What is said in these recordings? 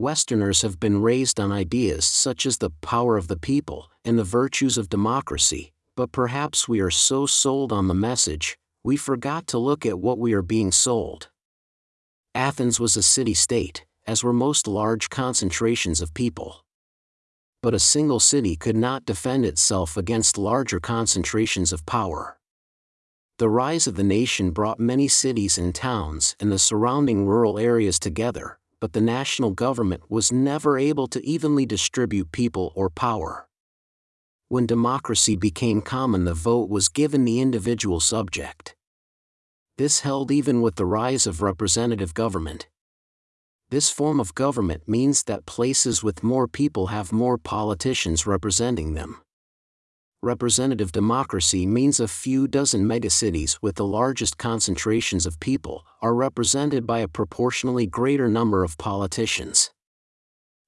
Westerners have been raised on ideas such as the power of the people and the virtues of democracy, but perhaps we are so sold on the message, we forgot to look at what we are being sold. Athens was a city state, as were most large concentrations of people. But a single city could not defend itself against larger concentrations of power. The rise of the nation brought many cities and towns and the surrounding rural areas together, but the national government was never able to evenly distribute people or power. When democracy became common, the vote was given the individual subject. This held even with the rise of representative government. This form of government means that places with more people have more politicians representing them. Representative democracy means a few dozen megacities with the largest concentrations of people are represented by a proportionally greater number of politicians.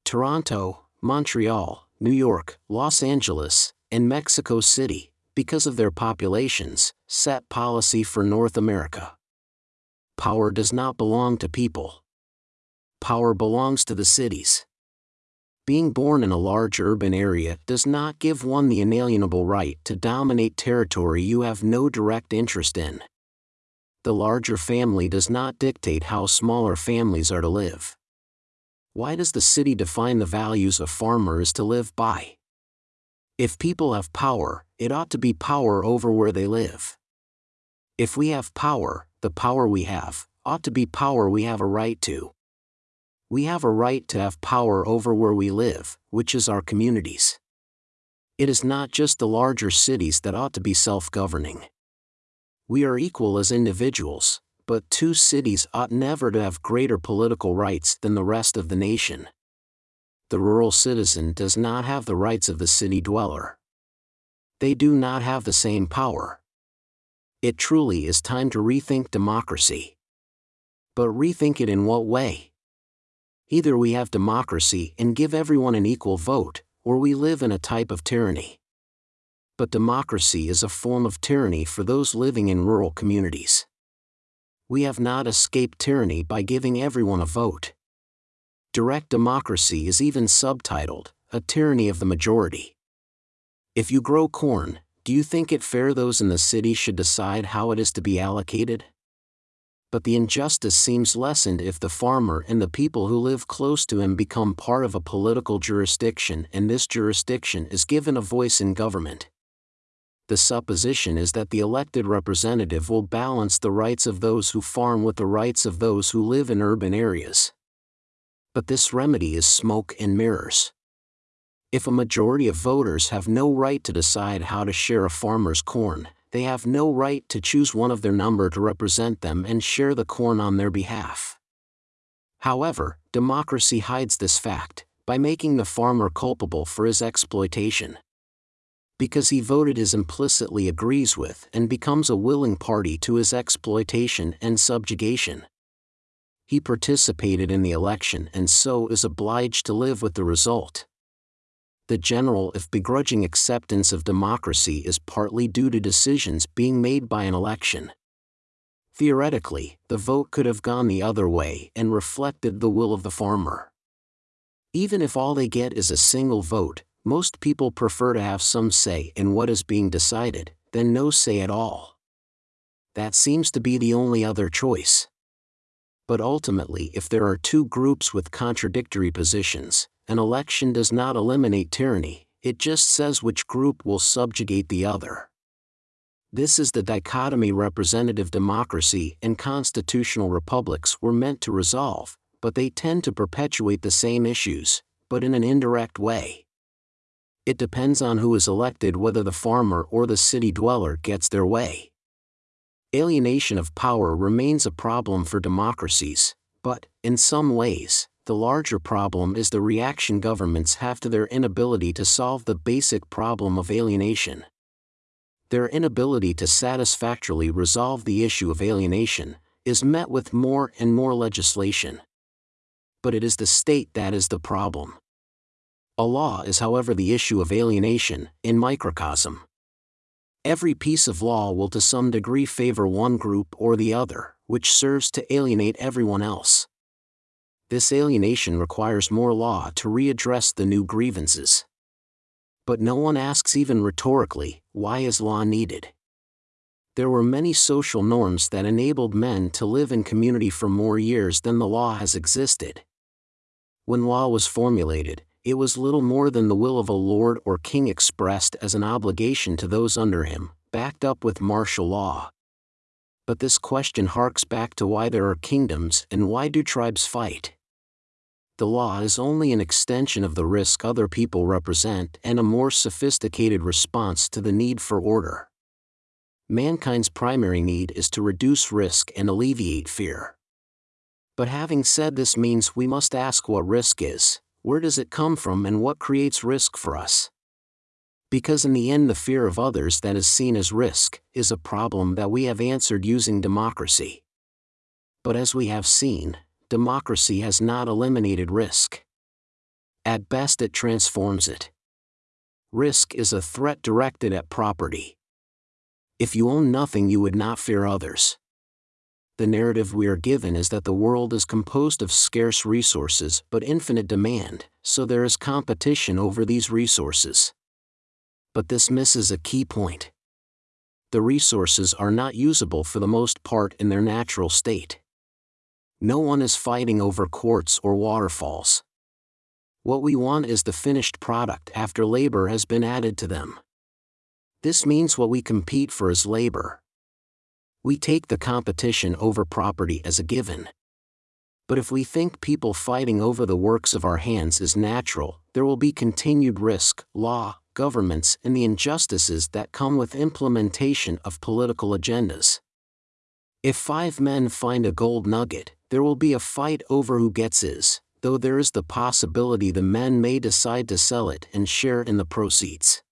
Toronto, Montreal, New York, Los Angeles, and Mexico City, because of their populations, set policy for North America. Power does not belong to people power belongs to the cities. Being born in a large urban area does not give one the inalienable right to dominate territory you have no direct interest in. The larger family does not dictate how smaller families are to live. Why does the city define the values a farmer is to live by? If people have power, it ought to be power over where they live. If we have power, the power we have, ought to be power we have a right to we have a right to have power over where we live, which is our communities. It is not just the larger cities that ought to be self governing. We are equal as individuals, but two cities ought never to have greater political rights than the rest of the nation. The rural citizen does not have the rights of the city dweller. They do not have the same power. It truly is time to rethink democracy. But rethink it in what way? Either we have democracy and give everyone an equal vote, or we live in a type of tyranny. But democracy is a form of tyranny for those living in rural communities. We have not escaped tyranny by giving everyone a vote. Direct democracy is even subtitled, A Tyranny of the Majority. If you grow corn, do you think it fair those in the city should decide how it is to be allocated? But the injustice seems lessened if the farmer and the people who live close to him become part of a political jurisdiction and this jurisdiction is given a voice in government. The supposition is that the elected representative will balance the rights of those who farm with the rights of those who live in urban areas. But this remedy is smoke and mirrors. If a majority of voters have no right to decide how to share a farmer's corn, they have no right to choose one of their number to represent them and share the corn on their behalf. However, democracy hides this fact by making the farmer culpable for his exploitation. Because he voted as implicitly agrees with and becomes a willing party to his exploitation and subjugation. He participated in the election and so is obliged to live with the result the general if begrudging acceptance of democracy is partly due to decisions being made by an election. Theoretically, the vote could have gone the other way and reflected the will of the farmer. Even if all they get is a single vote, most people prefer to have some say in what is being decided than no say at all. That seems to be the only other choice. But ultimately, if there are two groups with contradictory positions, an election does not eliminate tyranny, it just says which group will subjugate the other. This is the dichotomy representative democracy and constitutional republics were meant to resolve, but they tend to perpetuate the same issues, but in an indirect way. It depends on who is elected whether the farmer or the city dweller gets their way. Alienation of power remains a problem for democracies, but, in some ways, the larger problem is the reaction governments have to their inability to solve the basic problem of alienation. Their inability to satisfactorily resolve the issue of alienation is met with more and more legislation. But it is the state that is the problem. A law is, however, the issue of alienation, in microcosm. Every piece of law will to some degree favor one group or the other, which serves to alienate everyone else This alienation requires more law to readdress the new grievances. But no one asks even rhetorically, why is law needed? There were many social norms that enabled men to live in community for more years than the law has existed. When law was formulated, it was little more than the will of a lord or king expressed as an obligation to those under him, backed up with martial law. But this question harks back to why there are kingdoms and why do tribes fight. The law is only an extension of the risk other people represent and a more sophisticated response to the need for order. Mankind's primary need is to reduce risk and alleviate fear. But having said this means we must ask what risk is, where does it come from and what creates risk for us? Because in the end, the fear of others that is seen as risk is a problem that we have answered using democracy. But as we have seen, democracy has not eliminated risk. At best, it transforms it. Risk is a threat directed at property. If you own nothing, you would not fear others the narrative we are given is that the world is composed of scarce resources but infinite demand, so there is competition over these resources. But this misses a key point. The resources are not usable for the most part in their natural state. No one is fighting over quartz or waterfalls. What we want is the finished product after labor has been added to them. This means what we compete for is labor, we take the competition over property as a given. But if we think people fighting over the works of our hands is natural, there will be continued risk, law, governments, and the injustices that come with implementation of political agendas. If five men find a gold nugget, there will be a fight over who gets his, though there is the possibility the men may decide to sell it and share in the proceeds.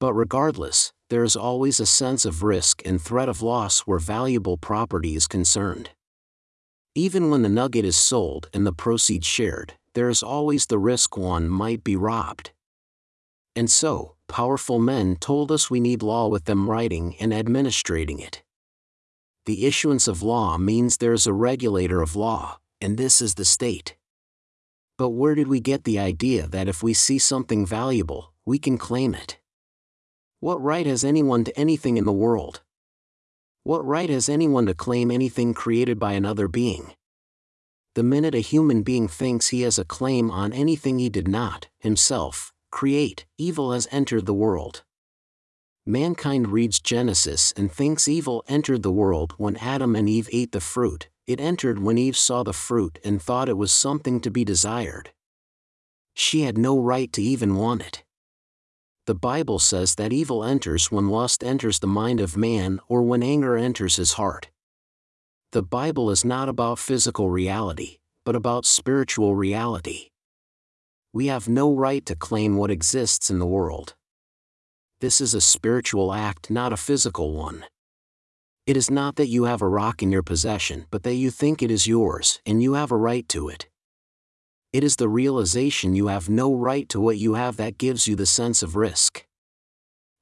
But regardless, there is always a sense of risk and threat of loss where valuable property is concerned. Even when the nugget is sold and the proceeds shared, there is always the risk one might be robbed. And so, powerful men told us we need law with them writing and administrating it. The issuance of law means there is a regulator of law, and this is the state. But where did we get the idea that if we see something valuable, we can claim it? What right has anyone to anything in the world? What right has anyone to claim anything created by another being? The minute a human being thinks he has a claim on anything he did not, himself, create, evil has entered the world. Mankind reads Genesis and thinks evil entered the world when Adam and Eve ate the fruit, it entered when Eve saw the fruit and thought it was something to be desired. She had no right to even want it the Bible says that evil enters when lust enters the mind of man or when anger enters his heart. The Bible is not about physical reality, but about spiritual reality. We have no right to claim what exists in the world. This is a spiritual act, not a physical one. It is not that you have a rock in your possession, but that you think it is yours and you have a right to it it is the realization you have no right to what you have that gives you the sense of risk.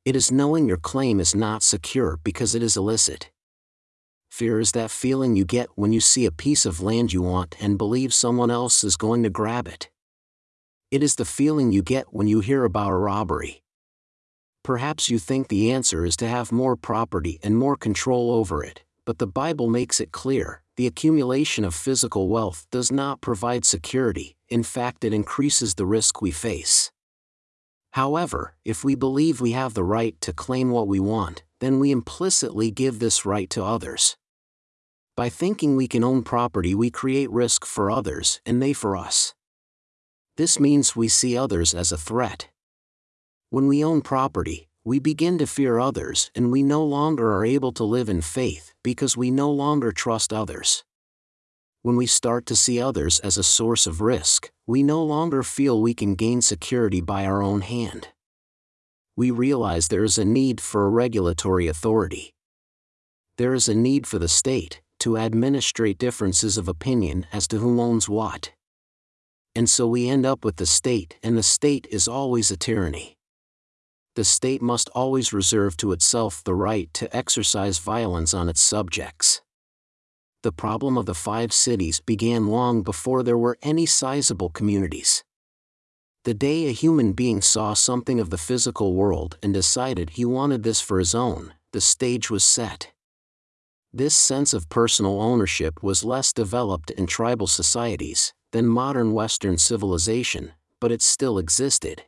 It is knowing your claim is not secure because it is illicit. Fear is that feeling you get when you see a piece of land you want and believe someone else is going to grab it. It is the feeling you get when you hear about a robbery. Perhaps you think the answer is to have more property and more control over it, but the Bible makes it clear the accumulation of physical wealth does not provide security, in fact, it increases the risk we face. However, if we believe we have the right to claim what we want, then we implicitly give this right to others. By thinking we can own property, we create risk for others and they for us. This means we see others as a threat. When we own property, we begin to fear others and we no longer are able to live in faith because we no longer trust others. When we start to see others as a source of risk, we no longer feel we can gain security by our own hand. We realize there is a need for a regulatory authority. There is a need for the state to administrate differences of opinion as to who owns what. And so we end up with the state, and the state is always a tyranny the state must always reserve to itself the right to exercise violence on its subjects. the problem of the five cities began long before there were any sizable communities. The day a human being saw something of the physical world and decided he wanted this for his own, the stage was set. This sense of personal ownership was less developed in tribal societies than modern Western civilization, but it still existed.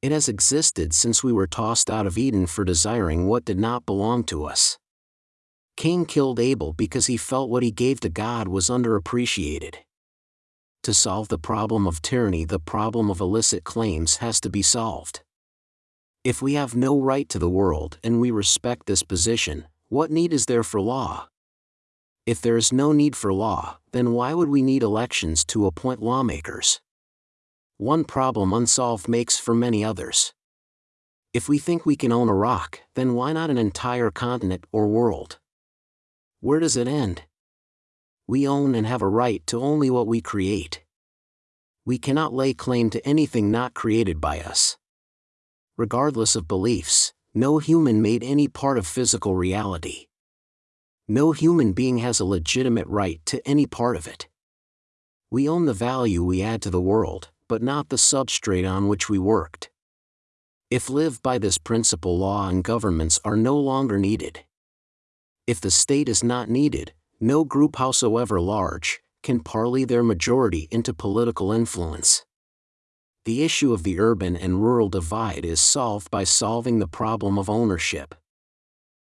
It has existed since we were tossed out of Eden for desiring what did not belong to us. Cain killed Abel because he felt what he gave to God was underappreciated. To solve the problem of tyranny, the problem of illicit claims has to be solved. If we have no right to the world and we respect this position, what need is there for law? If there is no need for law, then why would we need elections to appoint lawmakers? One problem unsolved makes for many others. If we think we can own a rock, then why not an entire continent or world? Where does it end? We own and have a right to only what we create. We cannot lay claim to anything not created by us. Regardless of beliefs, no human made any part of physical reality. No human being has a legitimate right to any part of it. We own the value we add to the world, but not the substrate on which we worked. If lived by this principle, law and governments are no longer needed. If the state is not needed, no group, howsoever large, can parley their majority into political influence. The issue of the urban and rural divide is solved by solving the problem of ownership.